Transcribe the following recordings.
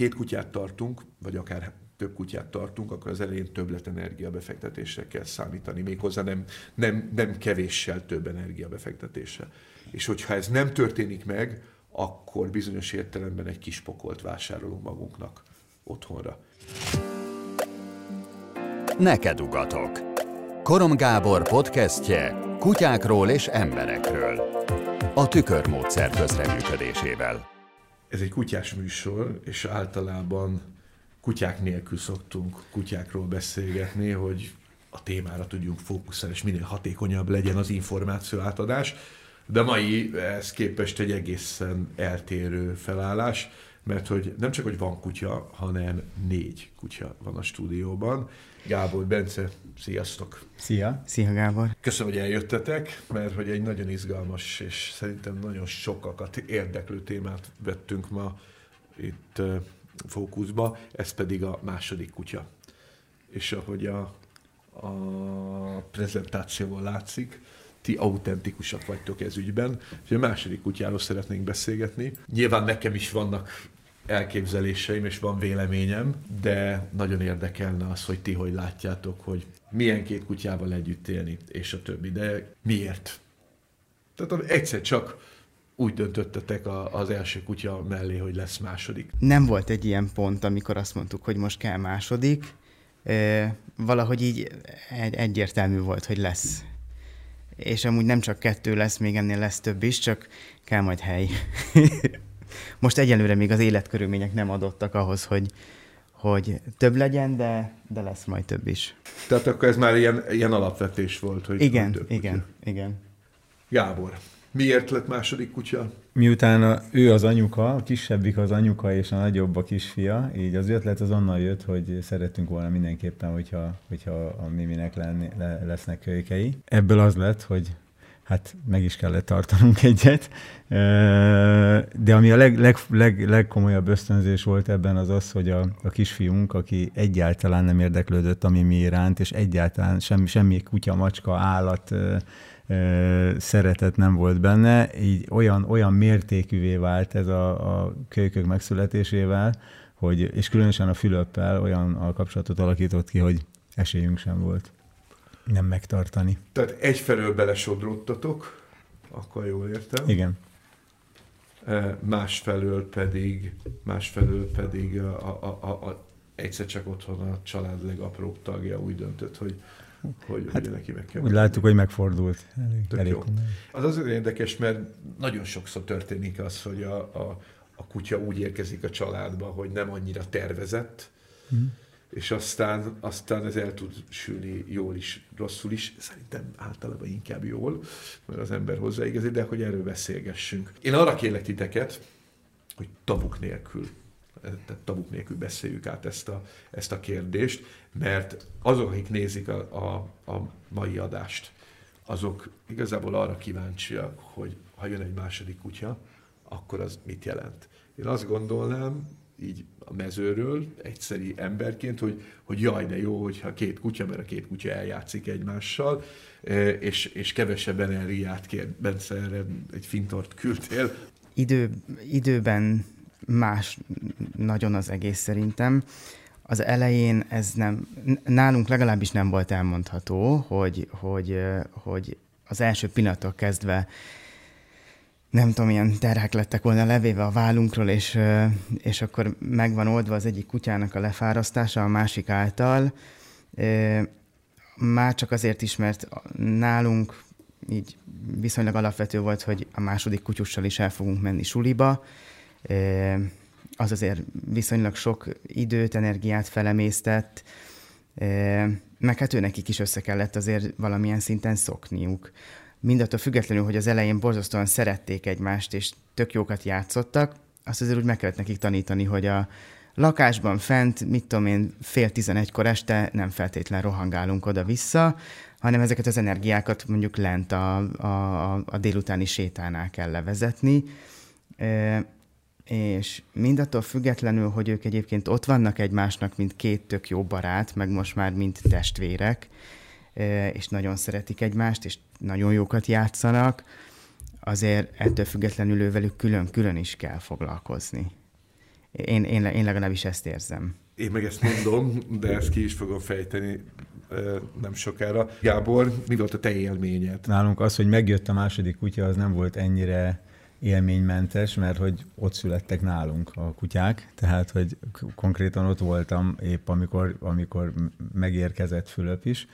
két kutyát tartunk, vagy akár több kutyát tartunk, akkor az elején többlet energiabefektetésre kell számítani, méghozzá nem, nem, nem kevéssel több energiabefektetésre. És hogyha ez nem történik meg, akkor bizonyos értelemben egy kis pokolt vásárolunk magunknak otthonra. Neked ugatok. Korom Gábor podcastje kutyákról és emberekről. A tükörmódszer közreműködésével. Ez egy kutyás műsor, és általában kutyák nélkül szoktunk kutyákról beszélgetni, hogy a témára tudjunk fókuszálni, és minél hatékonyabb legyen az információ átadás. De mai ez képest egy egészen eltérő felállás, mert hogy nem csak, hogy van kutya, hanem négy kutya van a stúdióban. Gábor, Bence, sziasztok! Szia! Szia, Gábor! Köszönöm, hogy eljöttetek, mert hogy egy nagyon izgalmas és szerintem nagyon sokakat érdeklő témát vettünk ma itt fókuszba, ez pedig a második kutya. És ahogy a, a prezentációval látszik, ti autentikusak vagytok ez ügyben. És a második kutyáról szeretnénk beszélgetni. Nyilván nekem is vannak elképzeléseim, és van véleményem, de nagyon érdekelne az, hogy ti hogy látjátok, hogy milyen két kutyával együtt élni, és a többi. De miért? Tehát egyszer csak úgy döntöttetek az első kutya mellé, hogy lesz második. Nem volt egy ilyen pont, amikor azt mondtuk, hogy most kell második. E, valahogy így egy, egyértelmű volt, hogy lesz. És amúgy nem csak kettő lesz, még ennél lesz több is, csak kell majd hely. most egyelőre még az életkörülmények nem adottak ahhoz, hogy, hogy több legyen, de, de lesz majd több is. Tehát akkor ez már ilyen, ilyen alapvetés volt, hogy Igen, több igen, kutya. igen. Gábor, miért lett második kutya? Miután a, ő az anyuka, a kisebbik az anyuka és a nagyobb a kisfia, így az ötlet az onnan jött, hogy szerettünk volna mindenképpen, hogyha, hogyha a Miminek lenni, le, lesznek kölykei. Ebből az lett, hogy hát meg is kellett tartanunk egyet. De ami a leg, leg, leg, legkomolyabb ösztönzés volt ebben az az, hogy a, a kisfiunk, aki egyáltalán nem érdeklődött a Mimi iránt, és egyáltalán semmi, semmi kutya, macska, állat szeretet nem volt benne, így olyan, olyan mértékűvé vált ez a, a kölykök megszületésével, hogy, és különösen a Fülöppel olyan a kapcsolatot alakított ki, hogy esélyünk sem volt nem megtartani. Tehát egyfelől belesodródtatok, akkor jól értem. Igen. Másfelől pedig, másfelől pedig a, a, a, a, egyszer csak otthon a család legapróbb tagja úgy döntött, hogy hogy hát, neki meg kell. Úgy láttuk, hogy megfordult. Elég, elég jó. Az azért érdekes, mert nagyon sokszor történik az, hogy a, a, a kutya úgy érkezik a családba, hogy nem annyira tervezett, mm és aztán, aztán ez el tud sülni jól is, rosszul is, szerintem általában inkább jól, mert az ember hozzáigazít, de hogy erről beszélgessünk. Én arra kérlek titeket, hogy tabuk nélkül, tehát tabuk nélkül beszéljük át ezt a, ezt a kérdést, mert azok, akik nézik a, a, a mai adást, azok igazából arra kíváncsiak, hogy ha jön egy második kutya, akkor az mit jelent. Én azt gondolnám, így a mezőről, egyszeri emberként, hogy, hogy jaj, de jó, hogyha két kutya, mert a két kutya eljátszik egymással, e, és, és kevesebb energiát kér. Bence, erre egy fintort küldtél. Idő, időben más nagyon az egész szerintem. Az elején ez nem, nálunk legalábbis nem volt elmondható, hogy, hogy, hogy az első pillanattól kezdve nem tudom, ilyen terhek lettek volna levéve a vállunkról, és, és akkor megvan oldva az egyik kutyának a lefárasztása a másik által. Már csak azért is, mert nálunk így viszonylag alapvető volt, hogy a második kutyussal is el fogunk menni suliba. Az azért viszonylag sok időt, energiát felemésztett, meg hát ő nekik is össze kellett azért valamilyen szinten szokniuk mindattól függetlenül, hogy az elején borzasztóan szerették egymást, és tök jókat játszottak, azt azért úgy meg kellett nekik tanítani, hogy a lakásban fent, mit tudom én, fél tizenegykor este nem feltétlen rohangálunk oda-vissza, hanem ezeket az energiákat mondjuk lent a, a, a délutáni sétánál kell levezetni. E, és mindattól függetlenül, hogy ők egyébként ott vannak egymásnak, mint két tök jó barát, meg most már mint testvérek, és nagyon szeretik egymást, és nagyon jókat játszanak, azért ettől függetlenül ővelük külön-külön is kell foglalkozni. Én, én, én legalábbis ezt érzem. Én meg ezt mondom, de ezt ki is fogom fejteni nem sokára. Gábor, mi volt a te élményed? Nálunk az, hogy megjött a második kutya, az nem volt ennyire élménymentes, mert hogy ott születtek nálunk a kutyák, tehát hogy konkrétan ott voltam épp, amikor, amikor megérkezett Fülöp is,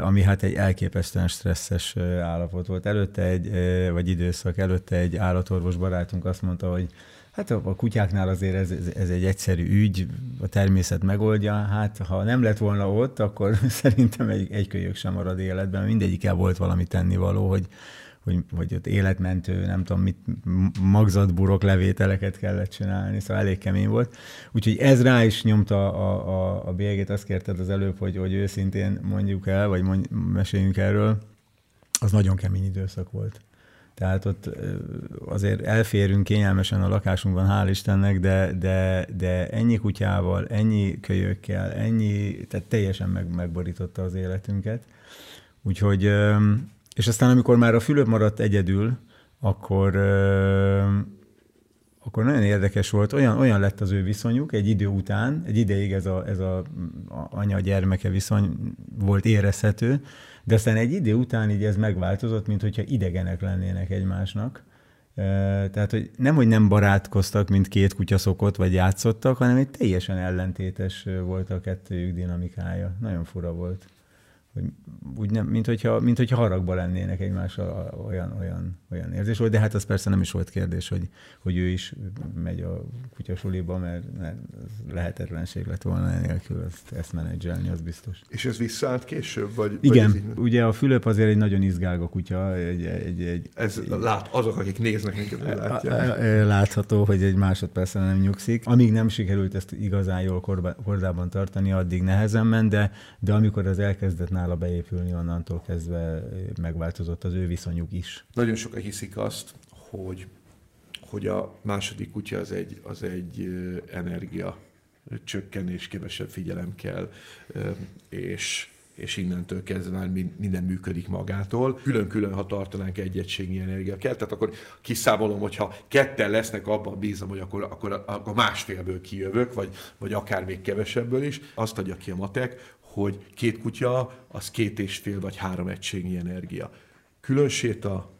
ami hát egy elképesztően stresszes állapot volt. Előtte egy, vagy időszak előtte egy állatorvos barátunk azt mondta, hogy Hát a kutyáknál azért ez, ez egy egyszerű ügy, a természet megoldja. Hát ha nem lett volna ott, akkor szerintem egy, egy kölyök sem marad életben. Mindegyikkel volt valami tennivaló, hogy, hogy, hogy ott életmentő, nem tudom mit, magzatburok levételeket kellett csinálni, szóval elég kemény volt. Úgyhogy ez rá is nyomta a, a, a bélyegét, azt kérted az előbb, hogy, hogy őszintén mondjuk el, vagy mondj, meséljünk erről. Az nagyon kemény időszak volt. Tehát ott azért elférünk kényelmesen a lakásunkban, hál' Istennek, de, de, de ennyi kutyával, ennyi kölyökkel, ennyi, tehát teljesen meg, megborította az életünket. Úgyhogy, és aztán amikor már a Fülöp maradt egyedül, akkor, akkor nagyon érdekes volt, olyan, olyan lett az ő viszonyuk egy idő után, egy ideig ez a, ez a, anya-gyermeke viszony volt érezhető, de aztán egy idő után így ez megváltozott, mint hogyha idegenek lennének egymásnak. Tehát, hogy nem, hogy nem barátkoztak, mint két kutya szokott, vagy játszottak, hanem egy teljesen ellentétes volt a kettőjük dinamikája. Nagyon fura volt hogy úgy nem, mint hogyha, mint hogyha haragba lennének egymással, olyan, olyan, olyan érzés volt, de hát az persze nem is volt kérdés, hogy, hogy ő is megy a kutyasuliba, mert, mert lehetetlenség lett volna nélkül ezt, ezt menedzselni, az biztos. És ez visszaállt később? Vagy, Igen, vagy ugye a Fülöp azért egy nagyon izgálga kutya. Egy, egy, egy, ez lát, azok, akik néznek minket, látják. Látható, hogy egy másodpercen nem nyugszik. Amíg nem sikerült ezt igazán jól kordában tartani, addig nehezen ment, de, de amikor az elkezdett nála beépülni, onnantól kezdve megváltozott az ő viszonyuk is. Nagyon sokan hiszik azt, hogy, hogy a második kutya az egy, az egy energia csökkenés, kevesebb figyelem kell, és és innentől kezdve már minden működik magától. Külön-külön, ha tartanánk egy egységnyi energia kell, tehát akkor kiszámolom, hogyha ketten lesznek, abban bízom, hogy akkor, akkor, akkor másfélből kijövök, vagy, vagy akár még kevesebből is. Azt adja ki a matek, hogy két kutya az két és fél vagy három egységnyi energia. Külön séta,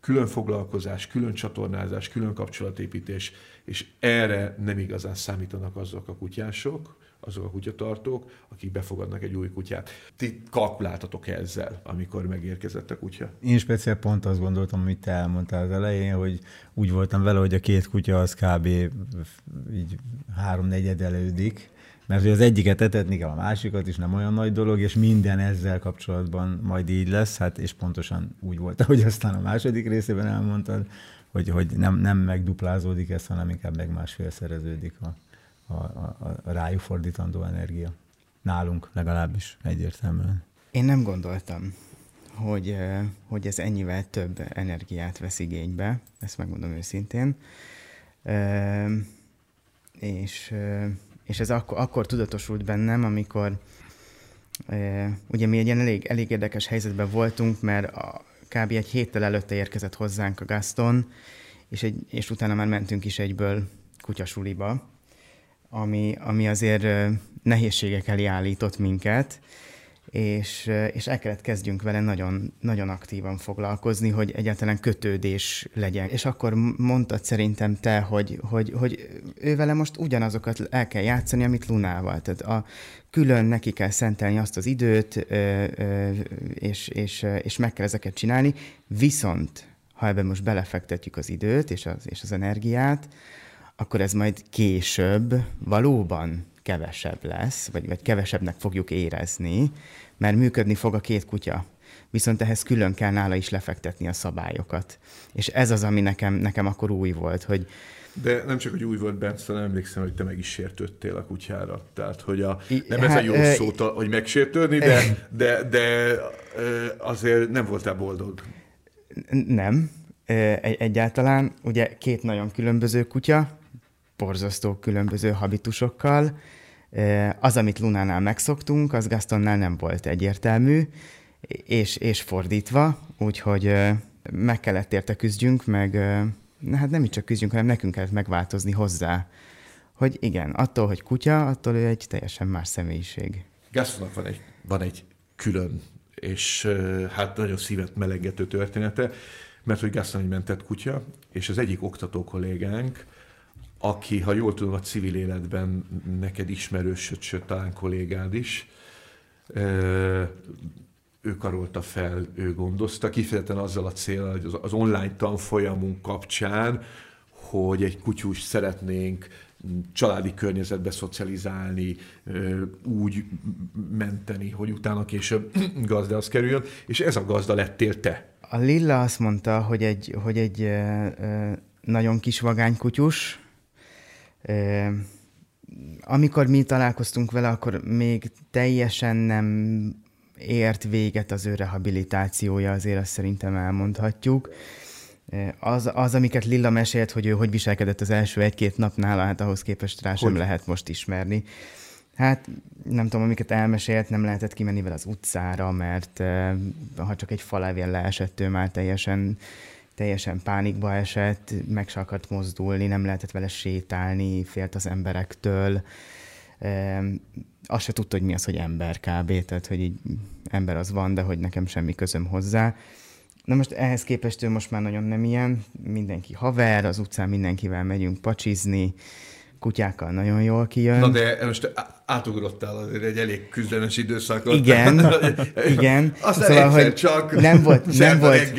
külön foglalkozás, külön csatornázás, külön kapcsolatépítés, és erre nem igazán számítanak azok a kutyások, azok a kutyatartók, akik befogadnak egy új kutyát. Ti kalkuláltatok ezzel, amikor megérkezett a kutya? Én speciál pont azt gondoltam, amit te elmondtál az elején, hogy úgy voltam vele, hogy a két kutya az kb. így háromnegyed elődik, mert hogy az egyiket etetni kell, a másikat is nem olyan nagy dolog, és minden ezzel kapcsolatban majd így lesz, hát és pontosan úgy volt, ahogy aztán a második részében elmondtad, hogy, hogy nem, nem megduplázódik ez, hanem inkább meg másfélszereződik a, a, a, a rájuk fordítandó energia. Nálunk legalábbis egyértelműen. Én nem gondoltam, hogy, hogy ez ennyivel több energiát vesz igénybe, ezt megmondom őszintén. És és ez akkor, akkor tudatosult bennem, amikor e, ugye mi egy ilyen elég, elég érdekes helyzetben voltunk, mert a, kb. egy héttel előtte érkezett hozzánk a Gaston, és, egy, és utána már mentünk is egyből kutyasuliba, ami, ami azért nehézségek elé állított minket, és, és el kellett kezdjünk vele nagyon, nagyon aktívan foglalkozni, hogy egyáltalán kötődés legyen. És akkor mondtad szerintem te, hogy, hogy, hogy ő vele most ugyanazokat el kell játszani, amit Lunával. Tehát a, külön neki kell szentelni azt az időt, és, és, és meg kell ezeket csinálni, viszont ha ebben most belefektetjük az időt és az, és az energiát, akkor ez majd később valóban kevesebb lesz, vagy, vagy kevesebbnek fogjuk érezni, mert működni fog a két kutya. Viszont ehhez külön kell nála is lefektetni a szabályokat. És ez az, ami nekem, nekem akkor új volt, hogy, de nem csak, hogy új volt Bence, hanem emlékszem, hogy te meg is sértődtél a kutyára. Tehát, hogy a, nem hát, ez a jó e, szó, hogy megsértődni, de, de, de azért nem voltál boldog. Nem, egyáltalán. Ugye két nagyon különböző kutya, borzasztó különböző habitusokkal, az, amit Lunánál megszoktunk, az Gastonnál nem volt egyértelmű, és, és fordítva, úgyhogy meg kellett érte küzdjünk, meg hát nem is csak küzdjünk, hanem nekünk kellett megváltozni hozzá, hogy igen, attól, hogy kutya, attól ő egy teljesen más személyiség. Gastonnak van egy, van egy külön és hát nagyon szívet melegető története, mert hogy Gaston egy mentett kutya, és az egyik oktató kollégánk, aki, ha jól tudom, a civil életben neked ismerős, sőt, sőt talán kollégád is, ő karolta fel, ő gondozta, kifejezetten azzal a célral, hogy az online tanfolyamunk kapcsán, hogy egy kutyus szeretnénk családi környezetbe szocializálni, úgy menteni, hogy utána később gazdához kerüljön, és ez a gazda lettél te. A Lilla azt mondta, hogy egy, hogy egy nagyon kis vagány kutyus, amikor mi találkoztunk vele, akkor még teljesen nem ért véget az ő rehabilitációja, azért azt szerintem elmondhatjuk. Az, az, amiket Lilla mesélt, hogy ő hogy viselkedett az első egy-két napnál, hát ahhoz képest rá sem hogy? lehet most ismerni. Hát nem tudom, amiket elmesélt, nem lehetett kimenni vele az utcára, mert ha csak egy falávél leesett, ő már teljesen, teljesen pánikba esett, meg se akart mozdulni, nem lehetett vele sétálni, félt az emberektől. Azt se tudta, hogy mi az, hogy ember kb. Tehát, hogy így ember az van, de hogy nekem semmi közöm hozzá. Na most ehhez képest ő most már nagyon nem ilyen, mindenki haver, az utcán mindenkivel megyünk pacsizni, kutyákkal nagyon jól kijön. Na de most átugrottál azért egy elég küzdelmes időszakot. Igen, igen. Aztán szóval, hogy csak nem volt, nem volt,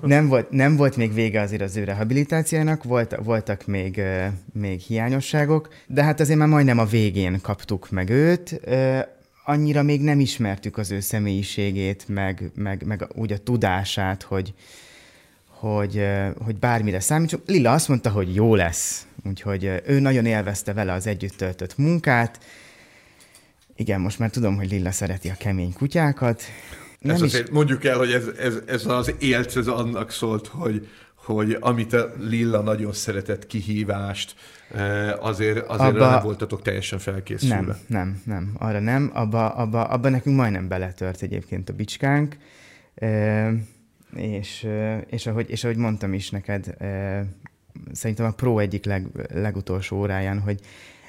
nem, volt, nem volt még vége azért az ő rehabilitációjának, volt, voltak még, még hiányosságok, de hát azért már majdnem a végén kaptuk meg őt annyira még nem ismertük az ő személyiségét, meg, meg, meg úgy a tudását, hogy, hogy, hogy bármire számítsunk. Lila azt mondta, hogy jó lesz, úgyhogy ő nagyon élvezte vele az együtt töltött munkát. Igen, most már tudom, hogy Lilla szereti a kemény kutyákat. Nem ez is... azért mondjuk el, hogy ez, ez, ez az élc, ez annak szólt, hogy, hogy amit a Lilla nagyon szeretett kihívást, azért, azért abba, nem voltatok teljesen felkészülve. Nem, nem, nem, arra nem. Abba, abba, abba nekünk majdnem beletört egyébként a bicskánk, és, és, ahogy, és ahogy mondtam is neked, szerintem a Pro egyik leg, legutolsó óráján, hogy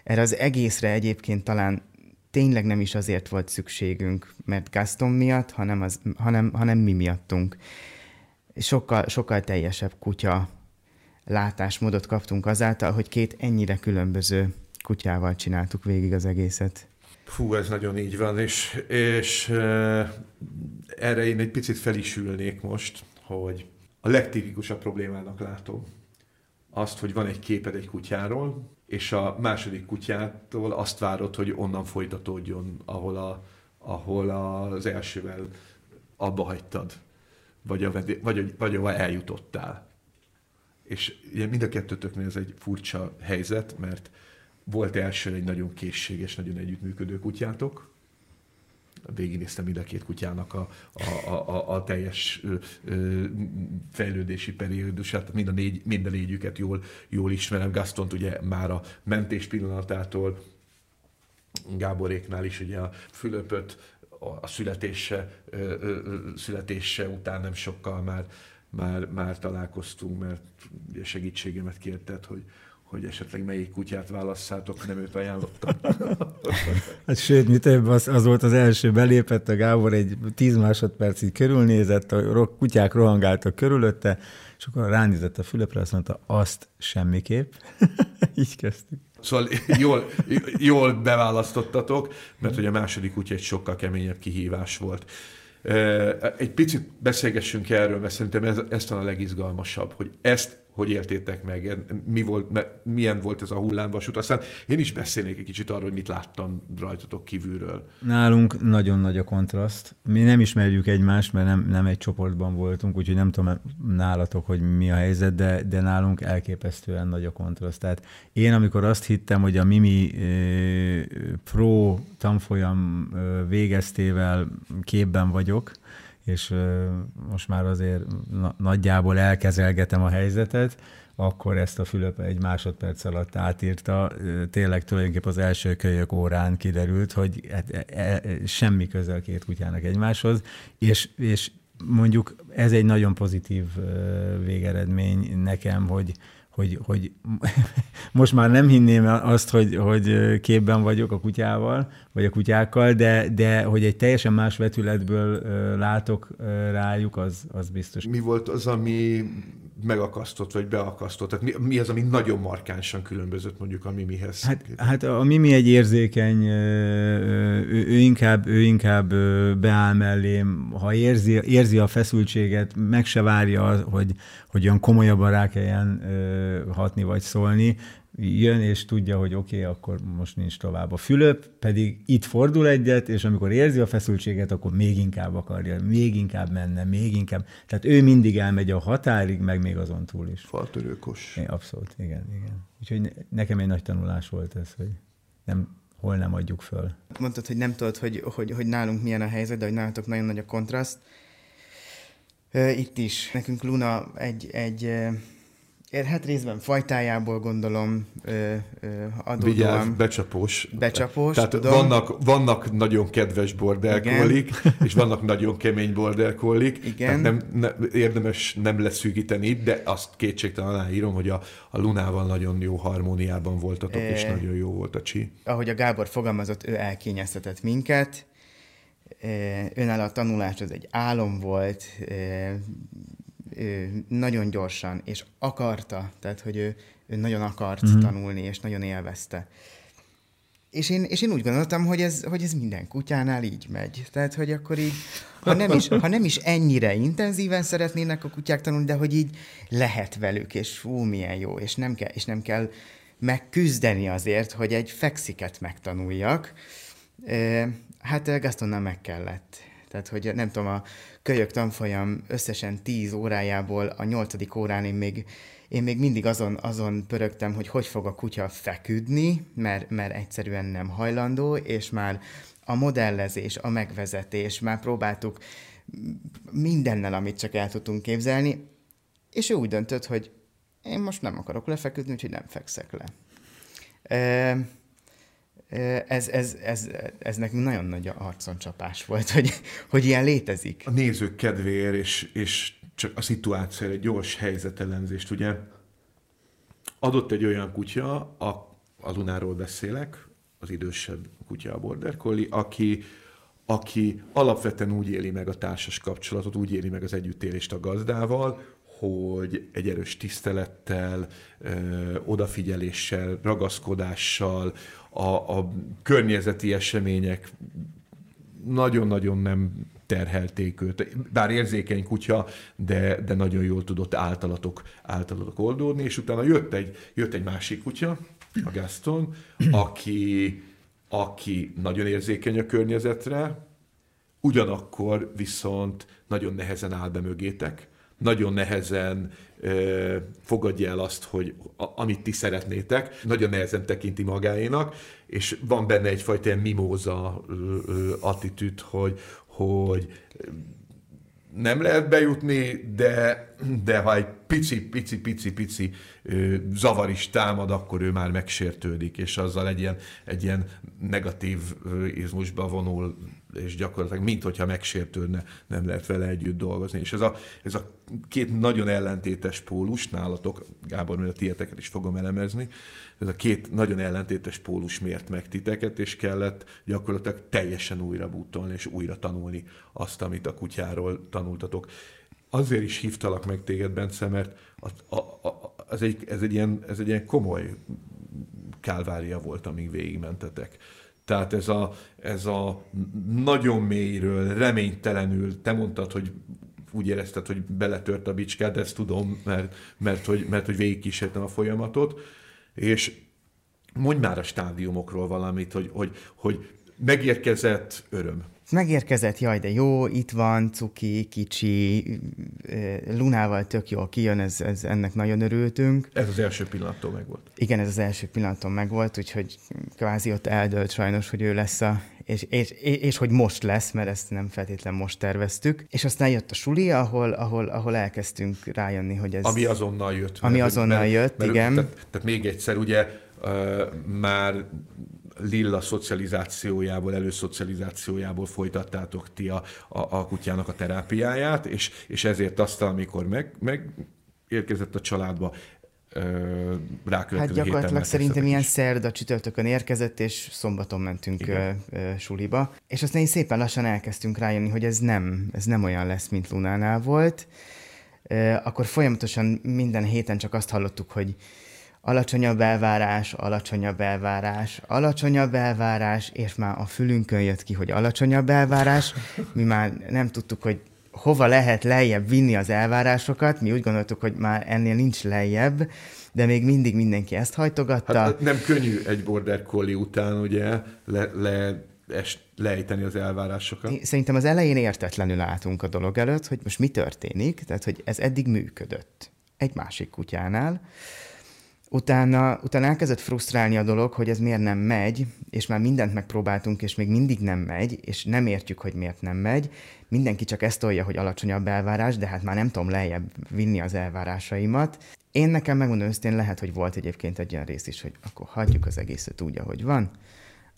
erre az egészre egyébként talán tényleg nem is azért volt szükségünk, mert Gaston miatt, hanem, az, hanem, hanem mi miattunk sokkal, sokkal teljesebb kutya látásmódot kaptunk azáltal, hogy két ennyire különböző kutyával csináltuk végig az egészet. Fú, ez nagyon így van, és, és uh, erre én egy picit felisülnék most, hogy a legtipikusabb problémának látom azt, hogy van egy képed egy kutyáról, és a második kutyától azt várod, hogy onnan folytatódjon, ahol, a, ahol az elsővel abba hagytad vagy, a, vagy, vagy ahova eljutottál. És ugye mind a kettőtöknél ez egy furcsa helyzet, mert volt első egy nagyon készséges, nagyon együttműködő kutyátok, végignéztem mind a két kutyának a, a, a, a teljes ö, fejlődési periódusát, mind a, négy, mind a négyüket jól, jól ismerem. Gastont ugye már a mentés pillanatától, Gáboréknál is ugye a Fülöpöt, a születése, születése után nem sokkal már, már, már találkoztunk, mert segítségemet kérted, hogy, hogy esetleg melyik kutyát válasszátok, nem őt ajánlottam. hát sőt, mi több, az, az volt az első, belépett a Gábor, egy tíz másodpercig körülnézett, a kutyák rohangáltak körülötte, és akkor ránézett a Fülöpre, azt mondta, azt semmiképp. Így kezdtük. Szóval jól, jól beválasztottatok, mert hogy a második kutya egy sokkal keményebb kihívás volt. Egy picit beszélgessünk erről, mert szerintem ez, ez talán a legizgalmasabb, hogy ezt hogy éltétek meg, mi volt, milyen volt ez a hullámvasút. Aztán én is beszélnék egy kicsit arról, hogy mit láttam rajtatok kívülről. Nálunk nagyon nagy a kontraszt. Mi nem ismerjük egymást, mert nem, nem egy csoportban voltunk, úgyhogy nem tudom nálatok, hogy mi a helyzet, de, de nálunk elképesztően nagy a kontraszt. Tehát én, amikor azt hittem, hogy a Mimi Pro tanfolyam végeztével képben vagyok, és most már azért nagyjából elkezelgetem a helyzetet, akkor ezt a Fülöp egy másodperc alatt átírta. Tényleg tulajdonképpen az első kölyök órán kiderült, hogy hát, e, e, semmi közel két kutyának egymáshoz, és, és mondjuk ez egy nagyon pozitív végeredmény nekem, hogy, hogy, hogy most már nem hinném azt, hogy, hogy képben vagyok a kutyával, vagy a kutyákkal, de, de hogy egy teljesen más vetületből látok rájuk, az, az biztos. Mi volt az, ami megakasztott, vagy beakasztott? Tehát mi, mi az, ami nagyon markánsan különbözött mondjuk a Mimihez? Hát, hát a Mimi egy érzékeny, ő, ő, inkább, ő inkább beáll mellém, ha érzi, érzi a feszültséget, meg se várja, hogy, hogy olyan komolyabban rá kelljen hatni vagy szólni, jön és tudja, hogy oké, okay, akkor most nincs tovább. A Fülöp pedig itt fordul egyet, és amikor érzi a feszültséget, akkor még inkább akarja, még inkább menne, még inkább. Tehát ő mindig elmegy a határig, meg még azon túl is. Faltörőkos. Abszolút, igen, igen. Úgyhogy nekem egy nagy tanulás volt ez, hogy nem, hol nem adjuk föl. Mondtad, hogy nem tudod, hogy, hogy, hogy nálunk milyen a helyzet, de hogy nálatok nagyon nagy a kontraszt. Itt is. Nekünk Luna egy, egy Hát részben fajtájából gondolom ö, ö, adódóan. Vigyázz, becsapós. Becsapós, Tehát tudom. Vannak, vannak nagyon kedves border collie és vannak nagyon kemény border collie Igen. nem, ne, érdemes nem leszűkíteni, de azt kétségtelen írom, hogy a, a Lunával nagyon jó harmóniában voltatok, e, és nagyon jó volt a csi. Ahogy a Gábor fogalmazott, ő elkényeztetett minket, önálló a tanulás az egy álom volt, nagyon gyorsan, és akarta, tehát hogy ő, ő nagyon akart mm-hmm. tanulni, és nagyon élvezte. És én, és én úgy gondoltam, hogy ez, hogy ez minden kutyánál így megy. Tehát, hogy akkor így, ha nem, is, ha nem is ennyire intenzíven szeretnének a kutyák tanulni, de hogy így lehet velük, és fú, milyen jó, és nem kell, és nem kell megküzdeni azért, hogy egy fexiket megtanuljak. Hát Gastonnal meg kellett. Tehát, hogy nem tudom, a kölyök tanfolyam összesen 10 órájából a nyolcadik órán én még, én még mindig azon, azon pörögtem, hogy hogy fog a kutya feküdni, mert, mert egyszerűen nem hajlandó, és már a modellezés, a megvezetés, már próbáltuk mindennel, amit csak el tudtunk képzelni, és ő úgy döntött, hogy én most nem akarok lefeküdni, úgyhogy nem fekszek le. Ez, ez, ez, ez nekünk nagyon nagy arconcsapás volt, hogy, hogy ilyen létezik. A nézők kedvéért, és, és csak a szituáció egy gyors helyzetelenzést, ugye adott egy olyan kutya, a, a Lunáról beszélek, az idősebb kutya a Border Collie, aki, aki alapvetően úgy éli meg a társas kapcsolatot, úgy éli meg az együttélést a gazdával, hogy egy erős tisztelettel, ö, odafigyeléssel, ragaszkodással, a, a környezeti események nagyon-nagyon nem terhelték őt. Bár érzékeny kutya, de, de nagyon jól tudott általatok, általatok oldódni, és utána jött egy, jött egy másik kutya, a Gaston, aki, aki nagyon érzékeny a környezetre, ugyanakkor viszont nagyon nehezen áll be mögétek, nagyon nehezen ö, fogadja el azt, hogy amit ti szeretnétek, nagyon nehezen tekinti magáénak, és van benne egyfajta ilyen mimóza attitűd, hogy, hogy nem lehet bejutni, de, de ha egy pici, pici, pici, pici ö, zavar is támad, akkor ő már megsértődik, és azzal egy ilyen, egy ilyen negatív izmusba vonul, és gyakorlatilag mint hogyha megsértődne, nem lehet vele együtt dolgozni. És ez a, ez a két nagyon ellentétes pólus nálatok, Gábor, mert a tieteket is fogom elemezni, ez a két nagyon ellentétes pólus mért meg titeket, és kellett gyakorlatilag teljesen újra bútolni, és újra tanulni azt, amit a kutyáról tanultatok. Azért is hívtalak meg téged, Bence, mert a, a, a, ez, egy, ez, egy ilyen, ez egy ilyen komoly kálvária volt, amíg végigmentetek. Tehát ez a, ez a nagyon mélyről, reménytelenül, te mondtad, hogy úgy érezted, hogy beletört a bicskád, ezt tudom, mert, mert, hogy, mert hogy végigkísértem a folyamatot, és mondj már a stádiumokról valamit, hogy, hogy, hogy megérkezett öröm. Megérkezett, jaj, de jó, itt van, cuki, kicsi, Lunával tök jól kijön, ez, ez, ennek nagyon örültünk. Ez az első pillanattól megvolt. Igen, ez az első pillanattól megvolt, úgyhogy kvázi ott eldőlt sajnos, hogy ő lesz a, és, és, és, és hogy most lesz, mert ezt nem feltétlen most terveztük. És aztán jött a suli, ahol, ahol, ahol elkezdtünk rájönni, hogy ez... Ami azonnal jött. Ami mert, azonnal mert, jött, mert, igen. Tehát, tehát még egyszer, ugye uh, már Lilla szocializációjából, előszocializációjából folytattátok ti a, a, a kutyának a terápiáját, és, és ezért azt, amikor meg, meg érkezett a családba, Hát gyakorlatilag szerintem ilyen szerda csütörtökön érkezett, és szombaton mentünk Igen. suliba. És aztán így szépen lassan elkezdtünk rájönni, hogy ez nem, ez nem olyan lesz, mint Lunánál volt. Akkor folyamatosan minden héten csak azt hallottuk, hogy alacsonyabb elvárás, alacsonyabb elvárás, alacsonyabb elvárás, és már a fülünkön jött ki, hogy alacsonyabb elvárás. Mi már nem tudtuk, hogy hova lehet lejjebb vinni az elvárásokat. Mi úgy gondoltuk, hogy már ennél nincs lejjebb, de még mindig mindenki ezt hajtogatta. Hát nem könnyű egy border collie után ugye le, le est, lejteni az elvárásokat. Szerintem az elején értetlenül álltunk a dolog előtt, hogy most mi történik, tehát hogy ez eddig működött egy másik kutyánál, Utána, utána elkezdett frusztrálni a dolog, hogy ez miért nem megy, és már mindent megpróbáltunk, és még mindig nem megy, és nem értjük, hogy miért nem megy. Mindenki csak ezt tolja, hogy alacsonyabb elvárás, de hát már nem tudom lejjebb vinni az elvárásaimat. Én nekem megmondom őszintén, lehet, hogy volt egyébként egy olyan rész is, hogy akkor hagyjuk az egészet úgy, ahogy van.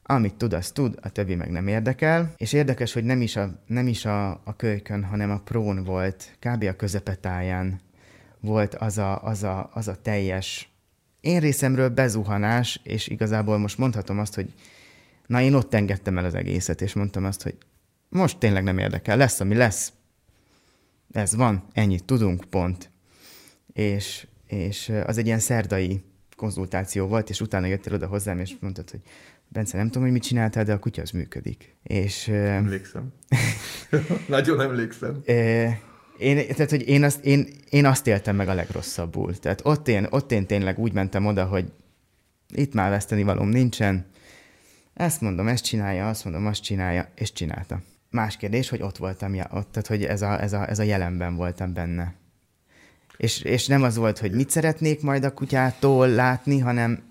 Amit tud, az tud, a többi meg nem érdekel. És érdekes, hogy nem is a, nem is a, a kölykön, hanem a prón volt, kb. a közepetáján volt az a, az a, az a teljes én részemről bezuhanás, és igazából most mondhatom azt, hogy na én ott engedtem el az egészet, és mondtam azt, hogy most tényleg nem érdekel, lesz, ami lesz. Ez van, ennyit tudunk, pont. És, és az egy ilyen szerdai konzultáció volt, és utána jöttél oda hozzám, és mondtad, hogy Bence, nem tudom, hogy mit csináltál, de a kutya az működik. És, emlékszem. Nagyon emlékszem. Én, tehát, hogy én azt, én, én azt éltem meg a legrosszabbul. Tehát ott én, ott én tényleg úgy mentem oda, hogy itt már veszteni valóm nincsen. Ezt mondom, ezt csinálja, azt mondom, azt csinálja, és csinálta. Más kérdés, hogy ott voltam, ja, ott, tehát hogy ez a, ez, a, ez a jelenben voltam benne. És, és nem az volt, hogy mit szeretnék majd a kutyától látni, hanem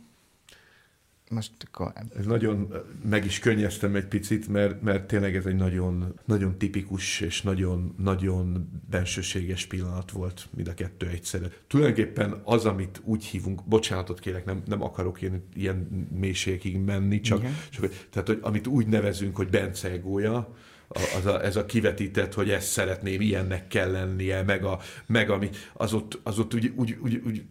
most akkor... Ez nagyon meg is könnyeztem egy picit, mert, mert tényleg ez egy nagyon, nagyon tipikus és nagyon, nagyon bensőséges pillanat volt mind a kettő egyszerre. Tulajdonképpen az, amit úgy hívunk, bocsánatot kérek, nem, nem akarok én ilyen mélységig menni, csak, csak tehát, hogy amit úgy nevezünk, hogy Bence egója, az a, ez a kivetített, hogy ezt szeretném, ilyennek kell lennie, meg, a, meg ami, az ott, az ott úgy, úgy, úgy, úgy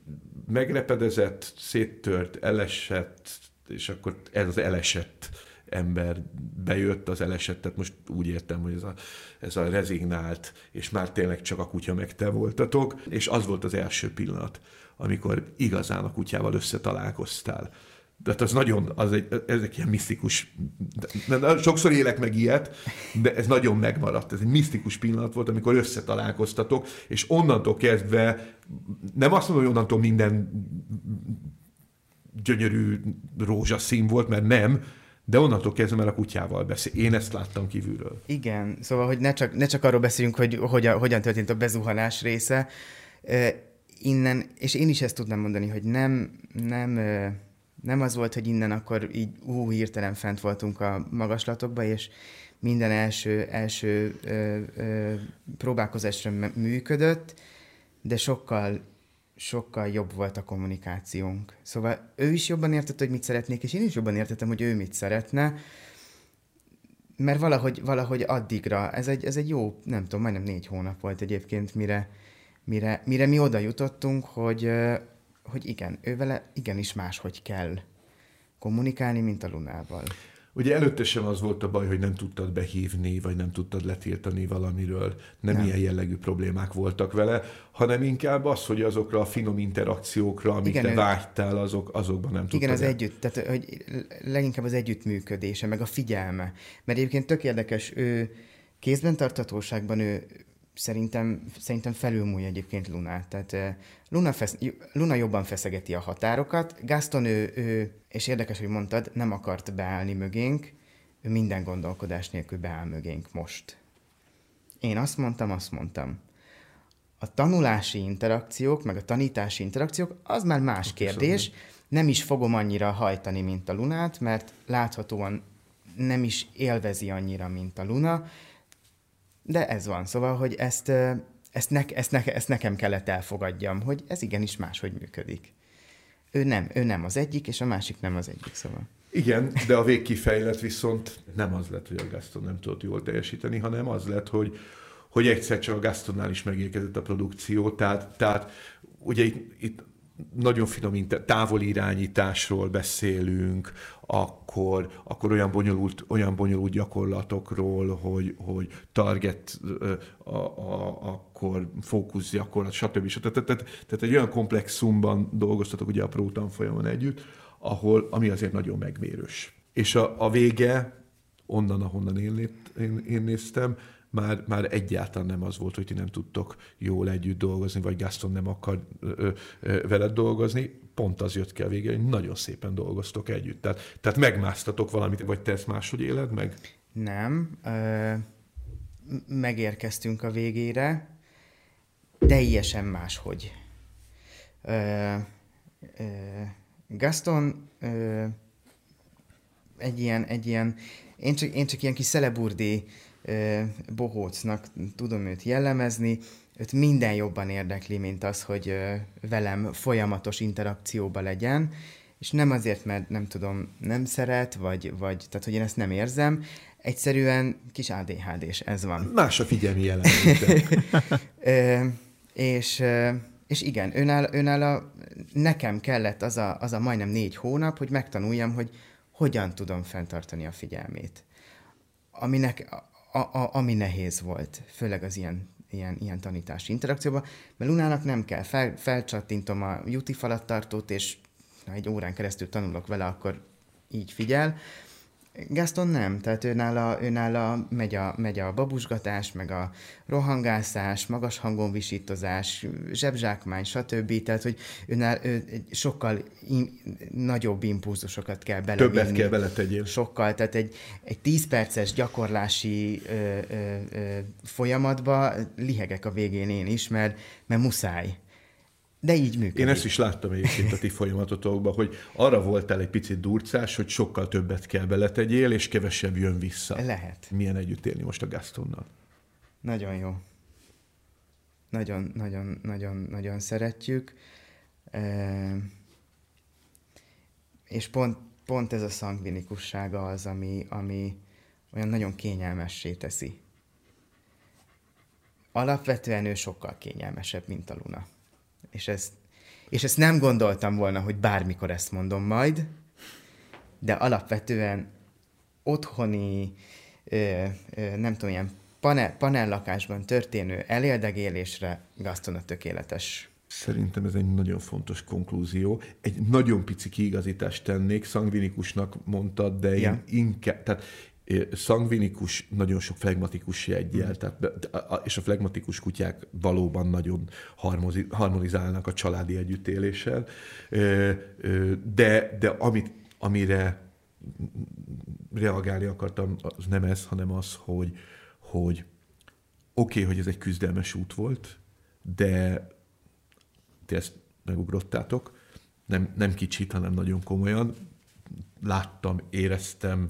megrepedezett, széttört, elesett, és akkor ez az elesett ember bejött, az elesett, tehát most úgy értem, hogy ez a, ez a rezignált, és már tényleg csak a kutya meg te voltatok, és az volt az első pillanat, amikor igazán a kutyával összetalálkoztál. De hát az nagyon, az egy, ez egy ilyen misztikus, de sokszor élek meg ilyet, de ez nagyon megmaradt. Ez egy misztikus pillanat volt, amikor összetalálkoztatok, és onnantól kezdve, nem azt mondom, hogy onnantól minden gyönyörű rózsaszín volt, mert nem, de onnantól kezdve már a kutyával beszél. Én ezt láttam kívülről. Igen, szóval, hogy ne csak, ne csak arról beszéljünk, hogy hogyan, hogyan történt a bezuhanás része, innen, és én is ezt tudnám mondani, hogy nem, nem, nem az volt, hogy innen akkor így ú, hirtelen fent voltunk a magaslatokba, és minden első, első ö, ö, próbálkozásra működött, de sokkal sokkal jobb volt a kommunikációnk. Szóval ő is jobban értette, hogy mit szeretnék, és én is jobban értettem, hogy ő mit szeretne, mert valahogy, valahogy addigra, ez egy, ez egy jó, nem tudom, majdnem négy hónap volt egyébként, mire, mire, mire mi oda jutottunk, hogy, hogy igen, ő vele igenis máshogy kell kommunikálni, mint a Lunával. Ugye előtte sem az volt a baj, hogy nem tudtad behívni, vagy nem tudtad letiltani valamiről, nem, nem. ilyen jellegű problémák voltak vele, hanem inkább az, hogy azokra a finom interakciókra, amit Igen, te vágytál, azok, azokban nem tudtad. Igen, az el. együtt, tehát hogy leginkább az együttműködése, meg a figyelme. Mert egyébként tök érdekes, ő kézben tartatóságban ő szerintem, szerintem felülmúlja egyébként Lunát. Tehát Luna, fesz, Luna jobban feszegeti a határokat. Gaston, ő, ő, és érdekes, hogy mondtad, nem akart beállni mögénk, ő minden gondolkodás nélkül beáll mögénk most. Én azt mondtam, azt mondtam. A tanulási interakciók, meg a tanítási interakciók, az már más kérdés. Nem is fogom annyira hajtani, mint a Lunát, mert láthatóan nem is élvezi annyira, mint a Luna, de ez van, szóval, hogy ezt, ezt, ne, ezt, ne, ezt nekem kellett elfogadjam, hogy ez igenis máshogy működik. Ő nem, ő nem az egyik, és a másik nem az egyik, szóval. Igen, de a végkifejlet viszont nem az lett, hogy a Gaston nem tudott jól teljesíteni, hanem az lett, hogy, hogy egyszer csak a Gastonnál is megérkezett a produkció, tehát, tehát ugye itt, itt nagyon finom távoli irányításról beszélünk, akkor, akkor olyan, bonyolult, olyan bonyolult gyakorlatokról, hogy, hogy target, a, a, akkor fókusz gyakorlat, stb. stb. Tehát, tehát, tehát egy olyan komplexumban dolgoztatok ugye a Pro tanfolyamon együtt, ahol, ami azért nagyon megmérős. És a, a vége, onnan, ahonnan én, én, én néztem, már, már egyáltalán nem az volt, hogy ti nem tudtok jól együtt dolgozni, vagy Gaston nem akar ö, ö, veled dolgozni. Pont az jött ki a végén, hogy nagyon szépen dolgoztok együtt. Tehát, tehát megmásztatok valamit, vagy te ezt máshogy éled meg? Nem. Ö, megérkeztünk a végére, teljesen máshogy. Ö, Gaston ö, egy ilyen, egy ilyen én csak, én csak ilyen kis szeleburdi bohócnak tudom őt jellemezni, őt minden jobban érdekli, mint az, hogy velem folyamatos interakcióba legyen, és nem azért, mert nem tudom, nem szeret, vagy, vagy tehát, hogy én ezt nem érzem, egyszerűen kis adhd és ez van. Más a figyelmi jelen. és, és igen, őnála, őnála nekem kellett az a, az a majdnem négy hónap, hogy megtanuljam, hogy hogyan tudom fenntartani a figyelmét. Aminek, a, a, ami nehéz volt, főleg az ilyen, ilyen, ilyen tanítási interakcióban, mert Lunának nem kell, fel, felcsattintom a Juti falattartót, és ha egy órán keresztül tanulok vele, akkor így figyel, Gaston nem, tehát őnála, őnála megy, a, megy a babusgatás, meg a rohangászás, magas hangon visítozás, zsebzsákmány, stb. Tehát, hogy őnál ő, sokkal in, nagyobb impulzusokat kell belevinni. Többet kell beletegyél. Sokkal, tehát egy, egy 10 perces gyakorlási ö, ö, ö, folyamatba lihegek a végén én is, mert, mert muszáj. De így működik. Én ezt is láttam egyébként a ti folyamatotokban, hogy arra voltál egy picit durcás, hogy sokkal többet kell beletegyél, és kevesebb jön vissza. Lehet. Milyen együtt élni most a Gastonnal? Nagyon jó. Nagyon, nagyon, nagyon, nagyon szeretjük. E- és pont, pont ez a szangvinikussága az, ami, ami olyan nagyon kényelmessé teszi. Alapvetően ő sokkal kényelmesebb, mint a Luna. És ezt, és ezt nem gondoltam volna, hogy bármikor ezt mondom majd, de alapvetően otthoni, ö, ö, nem tudom, ilyen panel, panellakásban történő eléldegélésre Gaston a tökéletes. Szerintem ez egy nagyon fontos konklúzió. Egy nagyon pici kiigazítást tennék, szangvinikusnak mondtad, de én ja. inkább, tehát szangvinikus, nagyon sok flegmatikus jegyjel, mm. tehát, és a flegmatikus kutyák valóban nagyon harmonizálnak a családi együttéléssel, de, de amit, amire reagálni akartam, az nem ez, hanem az, hogy, hogy oké, okay, hogy ez egy küzdelmes út volt, de ti ezt megugrottátok, nem, nem kicsit, hanem nagyon komolyan. Láttam, éreztem,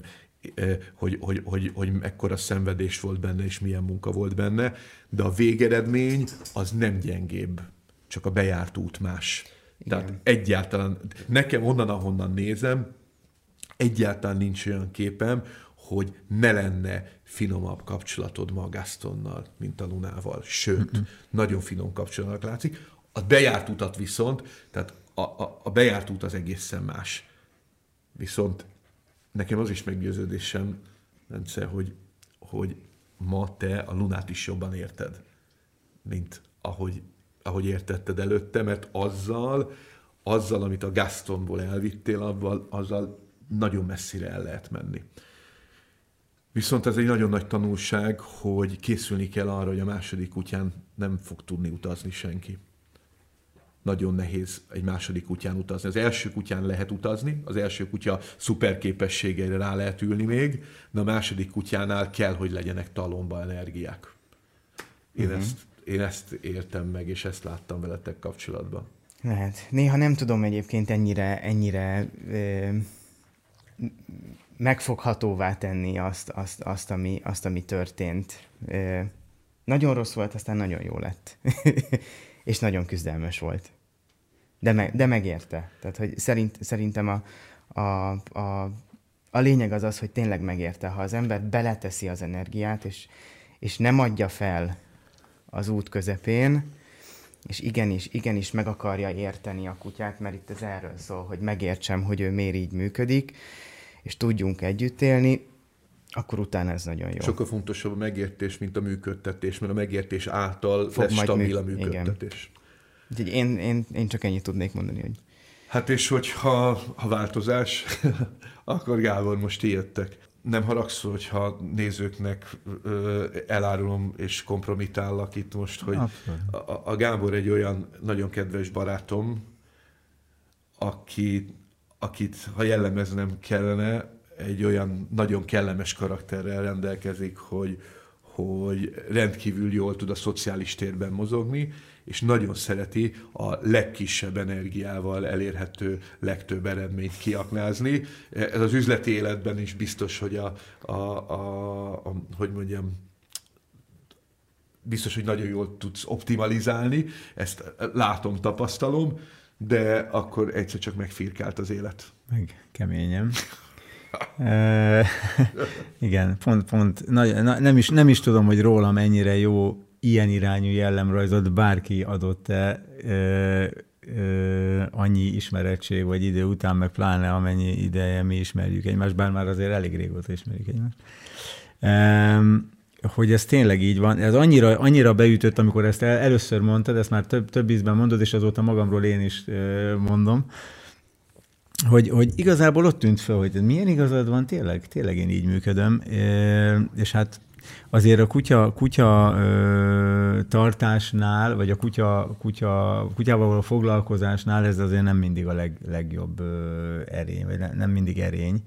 hogy, hogy, hogy, hogy mekkora szenvedés volt benne, és milyen munka volt benne, de a végeredmény az nem gyengébb, csak a bejárt út más. Igen. Tehát egyáltalán, nekem onnan, ahonnan nézem, egyáltalán nincs olyan képem, hogy ne lenne finomabb kapcsolatod ma a Gastonnal, mint a Lunával. Sőt, nagyon finom kapcsolatnak látszik. A bejárt utat viszont, tehát a, a, a bejárt út az egészen más. Viszont nekem az is meggyőződésem, rendszer, hogy, hogy ma te a Lunát is jobban érted, mint ahogy, ahogy értetted előtte, mert azzal, azzal, amit a Gastonból elvittél, abban, azzal nagyon messzire el lehet menni. Viszont ez egy nagyon nagy tanulság, hogy készülni kell arra, hogy a második kutyán nem fog tudni utazni senki nagyon nehéz egy második kutyán utazni. Az első kutyán lehet utazni, az első kutya szuper képességeire rá lehet ülni még, de a második kutyánál kell, hogy legyenek talomba energiák. Én, uh-huh. ezt, én ezt értem meg, és ezt láttam veletek kapcsolatban. Lehet. Néha nem tudom egyébként ennyire, ennyire ö, megfoghatóvá tenni azt, azt, azt, ami, azt, ami történt. Ö, nagyon rossz volt, aztán nagyon jó lett. és nagyon küzdelmes volt. De, me, de megérte. Tehát, hogy szerint, szerintem a, a, a, a lényeg az az, hogy tényleg megérte. Ha az ember beleteszi az energiát, és, és nem adja fel az út közepén, és igenis, igenis meg akarja érteni a kutyát, mert itt ez erről szól, hogy megértsem, hogy ő miért így működik, és tudjunk együtt élni, akkor utána ez nagyon jó. Sokkal fontosabb a megértés, mint a működtetés, mert a megértés által Fog lesz stabil a működtetés. Igen. Én, én, én csak ennyit tudnék mondani, hogy... Hát és hogyha ha változás, akkor Gábor, most ti jöttek. Nem haragszol, hogyha nézőknek ö, elárulom és kompromitállak itt most, hogy a, a Gábor egy olyan nagyon kedves barátom, aki, akit, ha jellemeznem kellene, egy olyan nagyon kellemes karakterrel rendelkezik, hogy, hogy rendkívül jól tud a szociális térben mozogni, és nagyon szereti a legkisebb energiával elérhető legtöbb eredményt kiaknázni. Ez az üzleti életben is biztos, hogy a, a, a, a hogy mondjam, biztos, hogy nagyon jól tudsz optimalizálni, ezt látom, tapasztalom, de akkor egyszer csak megfirkált az élet. Meg keményem. e, igen, pont, pont, na, na, nem, is, nem is tudom, hogy róla mennyire jó ilyen irányú jellemrajzot bárki adott-e e, annyi ismerettség vagy idő után, meg pláne amennyi ideje mi ismerjük egymást, bár már azért elég régóta ismerjük egymást. E, hogy ez tényleg így van. Ez annyira, annyira beütött, amikor ezt el, először mondtad, ezt már több, több ízben mondod, és azóta magamról én is mondom, hogy, hogy igazából ott tűnt fel, hogy milyen igazad van, tényleg, tényleg én így működöm, és hát azért a kutya, kutya ö, tartásnál, vagy a kutya, kutya, kutyával való foglalkozásnál ez azért nem mindig a leg, legjobb ö, erény, vagy nem mindig erény.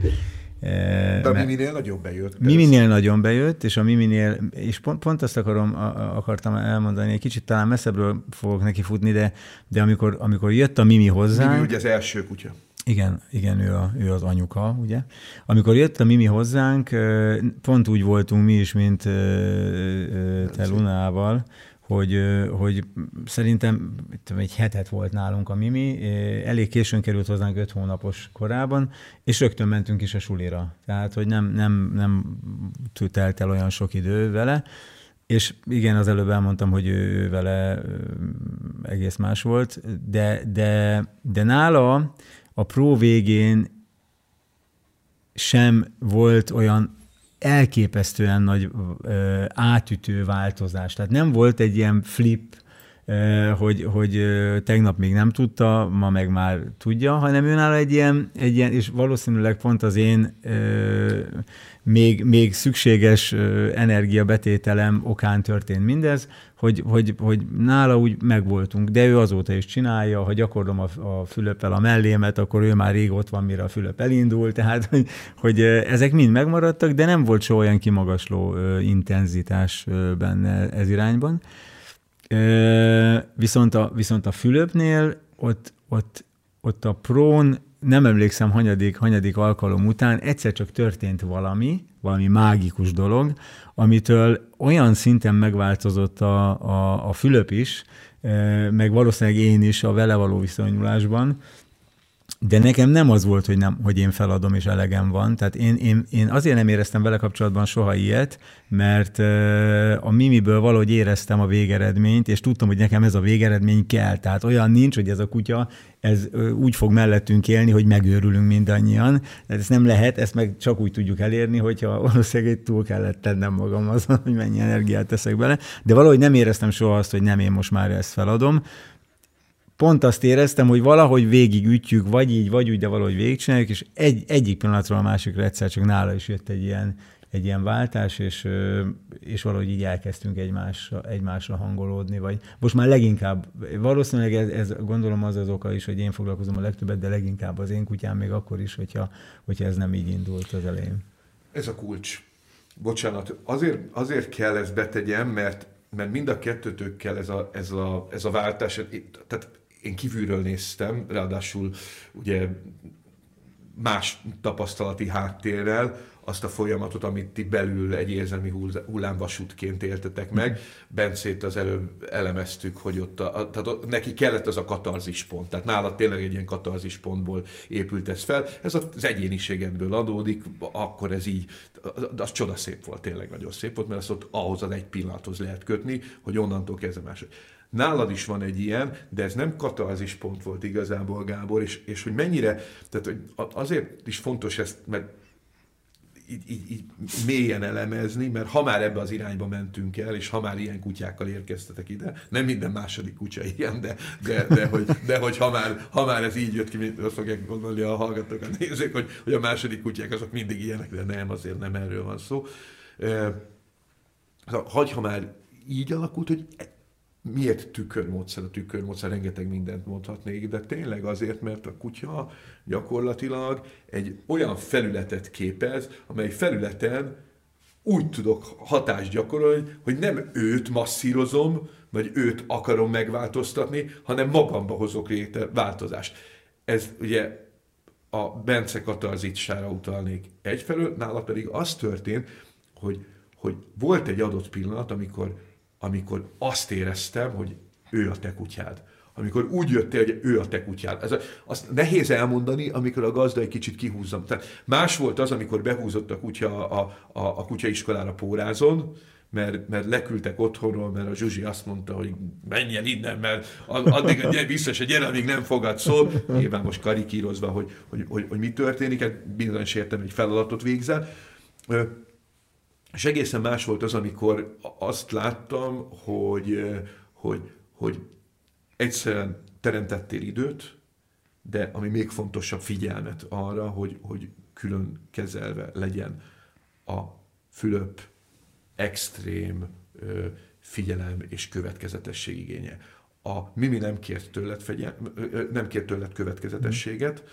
De a Miminél nagyon bejött. Miminél nagyon bejött, és a Miminél, és pont, pont azt akarom, akartam elmondani, egy kicsit talán messzebbről fogok neki futni, de, de amikor, amikor jött a Mimi hozzá. Mimi ugye az első kutya. Igen, igen, ő, a, ő az anyuka, ugye. Amikor jött a Mimi hozzánk, pont úgy voltunk mi is, mint te Lunával, hogy, hogy szerintem egy hetet volt nálunk a Mimi, elég későn került hozzánk öt hónapos korában, és rögtön mentünk is a sulira. Tehát, hogy nem, nem, nem telt el olyan sok idő vele, és igen, az előbb elmondtam, hogy ő vele egész más volt, de, de, de nála a Pro végén sem volt olyan elképesztően nagy ö, átütő változás. Tehát nem volt egy ilyen flip, hogy, hogy tegnap még nem tudta, ma meg már tudja, hanem őnála egy ilyen, egy ilyen és valószínűleg pont az én még, még szükséges energiabetételem okán történt mindez, hogy, hogy, hogy nála úgy megvoltunk, de ő azóta is csinálja, ha gyakorlom a, a Fülöppel a mellémet, akkor ő már rég ott van, mire a Fülöp elindul, tehát hogy, hogy ezek mind megmaradtak, de nem volt soha olyan kimagasló intenzitás benne ez irányban. Viszont a, viszont a Fülöpnél ott, ott, ott a prón nem emlékszem, hanyadik, hanyadik alkalom után egyszer csak történt valami, valami mágikus dolog, amitől olyan szinten megváltozott a, a, a Fülöp is, meg valószínűleg én is a vele való viszonyulásban, de nekem nem az volt, hogy, nem, hogy én feladom és elegem van. Tehát én, én, én azért nem éreztem vele kapcsolatban soha ilyet, mert a Mimiből valahogy éreztem a végeredményt, és tudtam, hogy nekem ez a végeredmény kell. Tehát olyan nincs, hogy ez a kutya ez úgy fog mellettünk élni, hogy megőrülünk mindannyian. Tehát ezt nem lehet, ezt meg csak úgy tudjuk elérni, hogyha valószínűleg túl kellett tennem magam azon, hogy mennyi energiát teszek bele. De valahogy nem éreztem soha azt, hogy nem én most már ezt feladom pont azt éreztem, hogy valahogy végigütjük, vagy így, vagy úgy, de valahogy végigcsináljuk, és egy, egyik pillanatról a másikra egyszer csak nála is jött egy ilyen, egy ilyen váltás, és, és valahogy így elkezdtünk egymásra, egymásra hangolódni, vagy most már leginkább, valószínűleg ez, ez gondolom az az oka is, hogy én foglalkozom a legtöbbet, de leginkább az én kutyám még akkor is, hogyha, hogyha ez nem így indult az elején. Ez a kulcs. Bocsánat, azért, azért kell ezt betegyem, mert mert mind a kettőtökkel ez a, ez a, ez a váltás, tehát én kívülről néztem, ráadásul ugye más tapasztalati háttérrel, azt a folyamatot, amit ti belül egy érzelmi hullámvasútként éltetek meg. Bencét az előbb elemeztük, hogy ott, a, tehát neki kellett az a katarzis pont. Tehát nála tényleg egy ilyen katarzis pontból épült ez fel. Ez az egyéniségedből adódik, akkor ez így, az csodaszép volt, tényleg nagyon szép volt, mert azt ott ahhoz az egy pillanathoz lehet kötni, hogy onnantól kezdve más. Nálad is van egy ilyen, de ez nem katarzis pont volt igazából, Gábor, és, és hogy mennyire, tehát hogy azért is fontos ezt, mert így, így, így mélyen elemezni, mert ha már ebbe az irányba mentünk el, és ha már ilyen kutyákkal érkeztetek ide, nem minden második kutya ilyen, de, de, de, hogy, de hogy ha, már, ha már ez így jött ki, mint azt fogják gondolni a hallgatók, a nézők, hogy, hogy a második kutyák azok mindig ilyenek, de nem, azért nem erről van szó. Hagy, ha már így alakult, hogy miért tükörmódszer? A tükörmódszer rengeteg mindent mondhatnék, de tényleg azért, mert a kutya gyakorlatilag egy olyan felületet képez, amely felületen úgy tudok hatást gyakorolni, hogy nem őt masszírozom, vagy őt akarom megváltoztatni, hanem magamba hozok léte változást. Ez ugye a Bence katarzitsára utalnék egyfelől, nála pedig az történt, hogy, hogy volt egy adott pillanat, amikor amikor azt éreztem, hogy ő a te kutyád. Amikor úgy jöttél, hogy ő a te kutyád. Ez, azt nehéz elmondani, amikor a gazda egy kicsit kihúzzam. Tehát más volt az, amikor behúzott a kutya a, a, a kutyaiskolára pórázon, mert, mert leküldtek otthonról, mert a Zsuzsi azt mondta, hogy menjen innen, mert addig gyere, biztos, hogy gyere, amíg nem fogad szó. Nyilván most karikírozva, hogy, hogy, hogy, hogy mi történik, hát bizonyos értem egy feladatot végzel. És egészen más volt az, amikor azt láttam, hogy, hogy, hogy egyszerűen teremtettél időt, de ami még fontosabb figyelmet arra, hogy, hogy külön kezelve legyen a Fülöp extrém figyelem és következetesség igénye. A Mimi nem kért tőled, fegyel, nem kért tőled következetességet,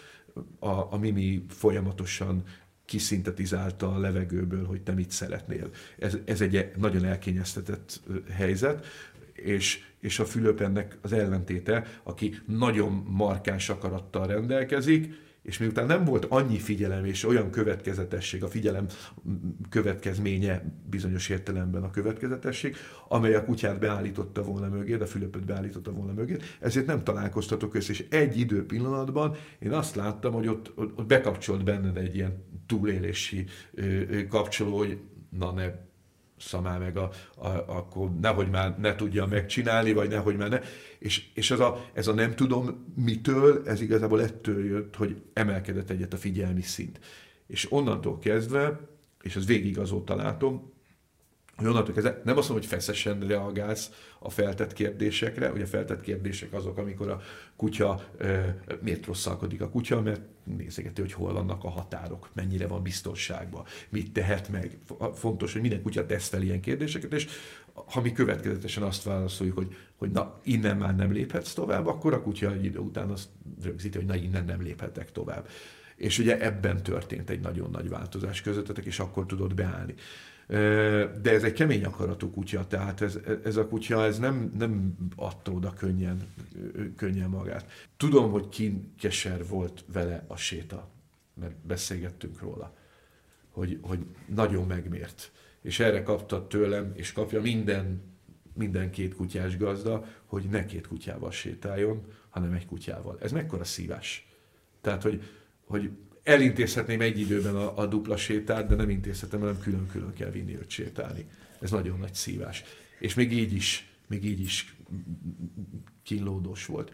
a, a Mimi folyamatosan kiszintetizálta a levegőből, hogy te mit szeretnél. Ez, ez egy nagyon elkényeztetett helyzet, és, és a Fülöp ennek az ellentéte, aki nagyon markáns akarattal rendelkezik, és miután nem volt annyi figyelem és olyan következetesség, a figyelem következménye bizonyos értelemben a következetesség, amely a kutyát beállította volna mögé, a Fülöpöt beállította volna mögé, ezért nem találkoztatok össze, és egy idő pillanatban én azt láttam, hogy ott, ott bekapcsolt benned egy ilyen túlélési kapcsoló, hogy na ne szamál meg, a, a, akkor nehogy már ne tudja megcsinálni, vagy nehogy már ne. És, és ez, a, ez a nem tudom mitől, ez igazából ettől jött, hogy emelkedett egyet a figyelmi szint. És onnantól kezdve, és ez végig azóta látom, hogy onnantól kezdve nem azt mondom, hogy feszesen reagálsz a feltett kérdésekre, ugye a feltett kérdések azok, amikor a kutya, miért rosszalkodik a kutya, mert nézegeti, hogy hol vannak a határok, mennyire van biztonságban, mit tehet meg. Fontos, hogy minden kutya tesz fel ilyen kérdéseket, és ha mi következetesen azt válaszoljuk, hogy, hogy na, innen már nem léphetsz tovább, akkor a kutya egy idő után azt rögzíti, hogy na, innen nem léphetek tovább. És ugye ebben történt egy nagyon nagy változás közöttetek, és akkor tudod beállni de ez egy kemény akaratú kutya, tehát ez, ez a kutya ez nem, nem adta oda könnyen, könnyen magát. Tudom, hogy kinkeser volt vele a séta, mert beszélgettünk róla, hogy, hogy nagyon megmért. És erre kapta tőlem, és kapja minden, minden két kutyás gazda, hogy ne két kutyával sétáljon, hanem egy kutyával. Ez mekkora szívás. Tehát, hogy, hogy elintézhetném egy időben a, a dupla sétát, de nem intézhetem, hanem külön-külön kell vinni őt sétálni. Ez nagyon nagy szívás. És még így is, még így is kínlódós volt.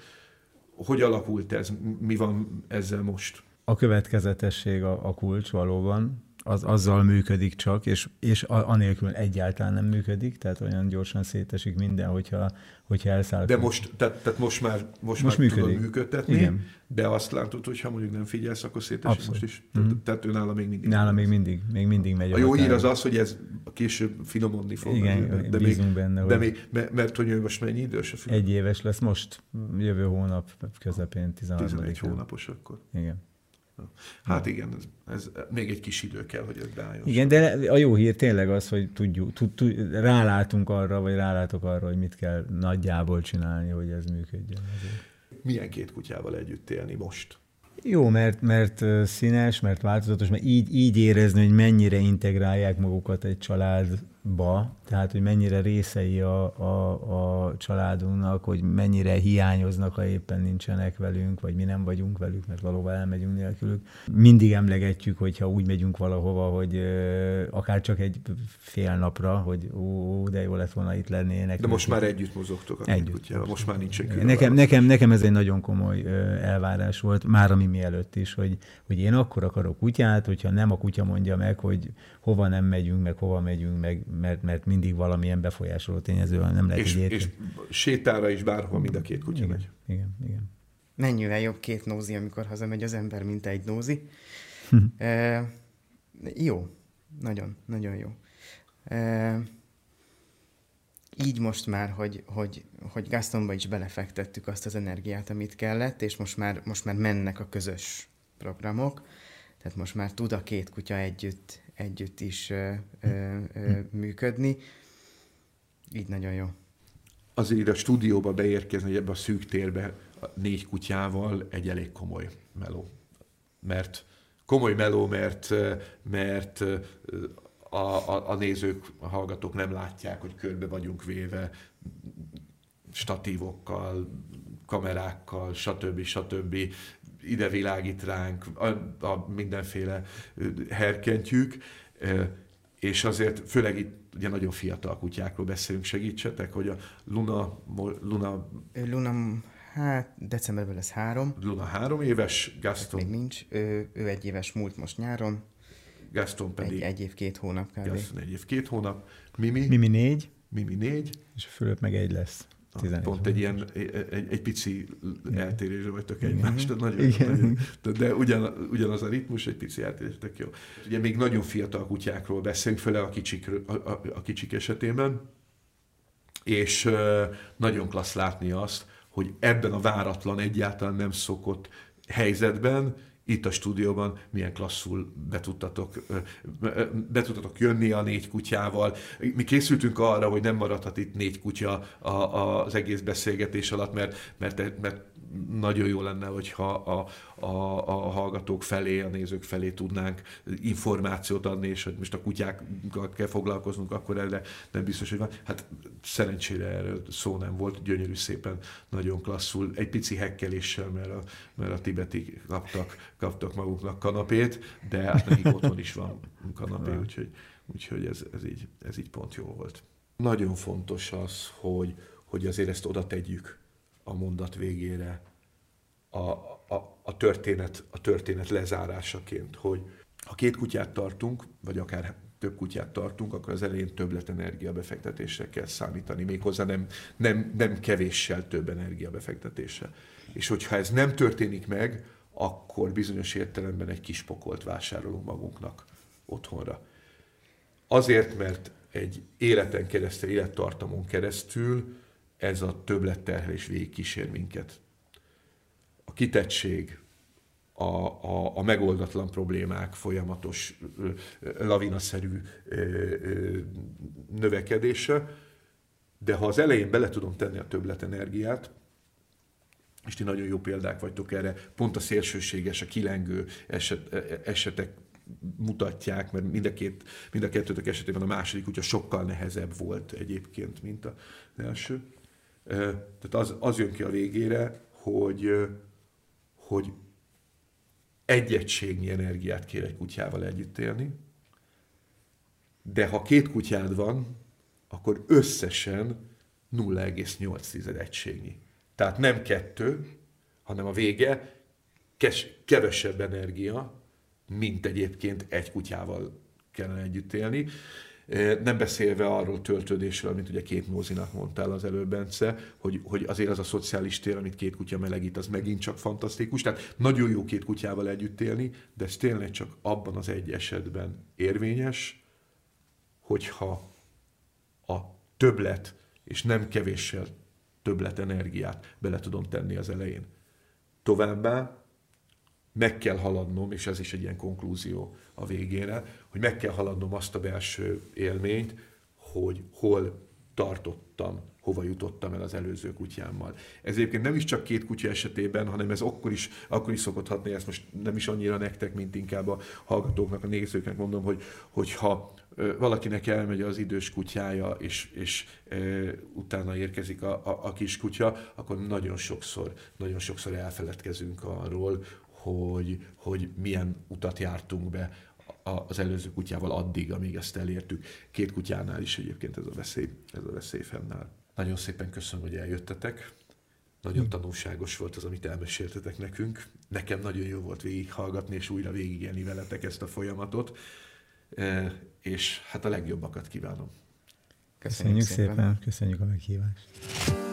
Hogy alakult ez? Mi van ezzel most? A következetesség a, a kulcs valóban az azzal működik csak, és, és anélkül egyáltalán nem működik, tehát olyan gyorsan szétesik minden, hogyha, hogyha elszáll. De most, tehát, tehát most már, most, most már működik. tudod működtetni, Igen. de azt látod, hogy ha mondjuk nem figyelsz, akkor szétesik Abszolút. most is. Mm. Tehát ő nála még mindig. Nála még mindig, még mindig megy. A jó hír az az, hogy ez később finomodni fog. Igen, de bízunk még, benne. De még, mert hogy ő most mennyi idős a film? Egy éves lesz most, jövő hónap közepén, 13. 11 hónapos akkor. Igen. Hát igen, ez, ez, még egy kis idő kell, hogy ez beálljon. Igen, de a jó hír tényleg az, hogy tudjuk, tud, tud, rálátunk arra, vagy rálátok arra, hogy mit kell nagyjából csinálni, hogy ez működjön. Milyen két kutyával együtt élni most? Jó, mert, mert színes, mert változatos, mert így, így érezni, hogy mennyire integrálják magukat egy család ba, tehát hogy mennyire részei a, a, a családunknak, hogy mennyire hiányoznak, ha éppen nincsenek velünk, vagy mi nem vagyunk velük, mert valóban elmegyünk nélkülük. Mindig emlegetjük, hogyha úgy megyünk valahova, hogy akár csak egy fél napra, hogy ó, de jó lett volna itt lennének. De most már együtt mozogtok a együtt. Kutyával. Most már nincs nekem, nekem, nekem ez egy nagyon komoly elvárás volt, már ami mielőtt is, hogy, hogy én akkor akarok kutyát, hogyha nem a kutya mondja meg, hogy hova nem megyünk, meg hova megyünk, meg mert, mert mindig valamilyen befolyásoló tényező van, nem lehet és, és sétára is bárhol mind a két kutya igen, megy. Igen, igen. Mennyivel jobb két nózi, amikor hazamegy az ember, mint egy nózi. e, jó, nagyon, nagyon jó. E, így most már, hogy, hogy, hogy Gastonba is belefektettük azt az energiát, amit kellett, és most már, most már mennek a közös programok, tehát most már tud a két kutya együtt együtt is ö, ö, ö, működni. Így nagyon jó. Azért a stúdióba beérkezni, ebbe a szűk térbe a négy kutyával egy elég komoly meló. Mert komoly meló, mert, mert a, a, a nézők, a hallgatók nem látják, hogy körbe vagyunk véve statívokkal, kamerákkal, stb. stb ide világít ránk a, a mindenféle herkentjük, és azért főleg itt ugye nagyon fiatal kutyákról beszélünk, segítsetek, hogy a Luna... Luna, Luna hát decemberben lesz három. Luna három éves, Gaston... még nincs, ő, ő egy éves múlt most nyáron. Gaston pedig... Egy, egy év, két hónap kb. Gaston egy év, két hónap. Mimi... Mimi négy. Mimi négy. És a Fülöp meg egy lesz. 11 pont egy ilyen, egy, egy pici eltérésre vagytok egymást, de, nagyon, nagyon, de ugyan, ugyanaz a ritmus, egy pici eltérés, tök jó. Ugye még nagyon fiatal kutyákról beszélünk, főleg a kicsik, a, a, a kicsik esetében, és nagyon klassz látni azt, hogy ebben a váratlan, egyáltalán nem szokott helyzetben itt a stúdióban milyen klasszul be tudtatok, be tudtatok jönni a négy kutyával. Mi készültünk arra, hogy nem maradhat itt négy kutya az egész beszélgetés alatt, mert, mert, mert nagyon jó lenne, hogyha a, a, a hallgatók felé, a nézők felé tudnánk információt adni, és hogy most a kutyákkal kell foglalkoznunk, akkor erre nem biztos, hogy van. Hát szerencsére erről szó nem volt, gyönyörű szépen, nagyon klasszul, egy pici hekkeléssel, mert a, mert a tibeti kaptak, kaptak maguknak kanapét, de hát nekik otthon is van kanapé, úgyhogy, úgyhogy ez, ez, így, ez így pont jó volt. Nagyon fontos az, hogy, hogy azért ezt oda tegyük a mondat végére a, a, a, történet, a történet lezárásaként, hogy ha két kutyát tartunk, vagy akár több kutyát tartunk, akkor az elején többlet energiabefektetésre kell számítani, méghozzá nem, nem, nem kevéssel több energiabefektetése. És hogyha ez nem történik meg, akkor bizonyos értelemben egy kis pokolt vásárolunk magunknak otthonra. Azért, mert egy életen keresztül, élettartamon keresztül ez a többletterhelés végig kísér minket. A kitettség, a, a, a megoldatlan problémák folyamatos lavinaszerű növekedése, de ha az elején bele tudom tenni a többletenergiát, és ti nagyon jó példák vagytok erre, pont a szélsőséges, a kilengő eset, e, e, esetek mutatják, mert mind a, két, mind a kettőtök esetében a második kutya sokkal nehezebb volt egyébként, mint az első. Tehát az, az jön ki a végére, hogy, hogy egy egységnyi energiát kér egy kutyával együtt élni, de ha két kutyád van, akkor összesen 0,8 egységnyi. Tehát nem kettő, hanem a vége kevesebb energia, mint egyébként egy kutyával kellene együtt élni. Nem beszélve arról töltődésről, amit ugye két mózinak mondtál az előbb, Bence, hogy, hogy azért az a szociális tér, amit két kutya melegít, az megint csak fantasztikus. Tehát nagyon jó két kutyával együtt élni, de ez tényleg csak abban az egy esetben érvényes, hogyha a többlet, és nem kevéssel többlet energiát bele tudom tenni az elején. Továbbá meg kell haladnom, és ez is egy ilyen konklúzió a végére, hogy meg kell haladnom azt a belső élményt, hogy hol tartottam, hova jutottam el az előző kutyámmal. Ez egyébként nem is csak két kutya esetében, hanem ez akkor is, akkor is szokott hatni, ezt most nem is annyira nektek, mint inkább a hallgatóknak, a nézőknek mondom, hogy, hogyha valakinek elmegy az idős kutyája, és, és e, utána érkezik a, a, a kis kutya, akkor nagyon sokszor, nagyon sokszor elfeledkezünk arról, hogy, hogy milyen utat jártunk be az előző kutyával addig, amíg ezt elértük. Két kutyánál is egyébként ez a veszély, ez a veszély fennáll. Nagyon szépen köszönöm, hogy eljöttetek. Nagyon tanulságos volt az, amit elmeséltetek nekünk. Nekem nagyon jó volt végighallgatni és újra végigélni veletek ezt a folyamatot. E, és hát a legjobbakat kívánom. Köszönjük, köszönjük szépen. szépen, köszönjük a meghívást.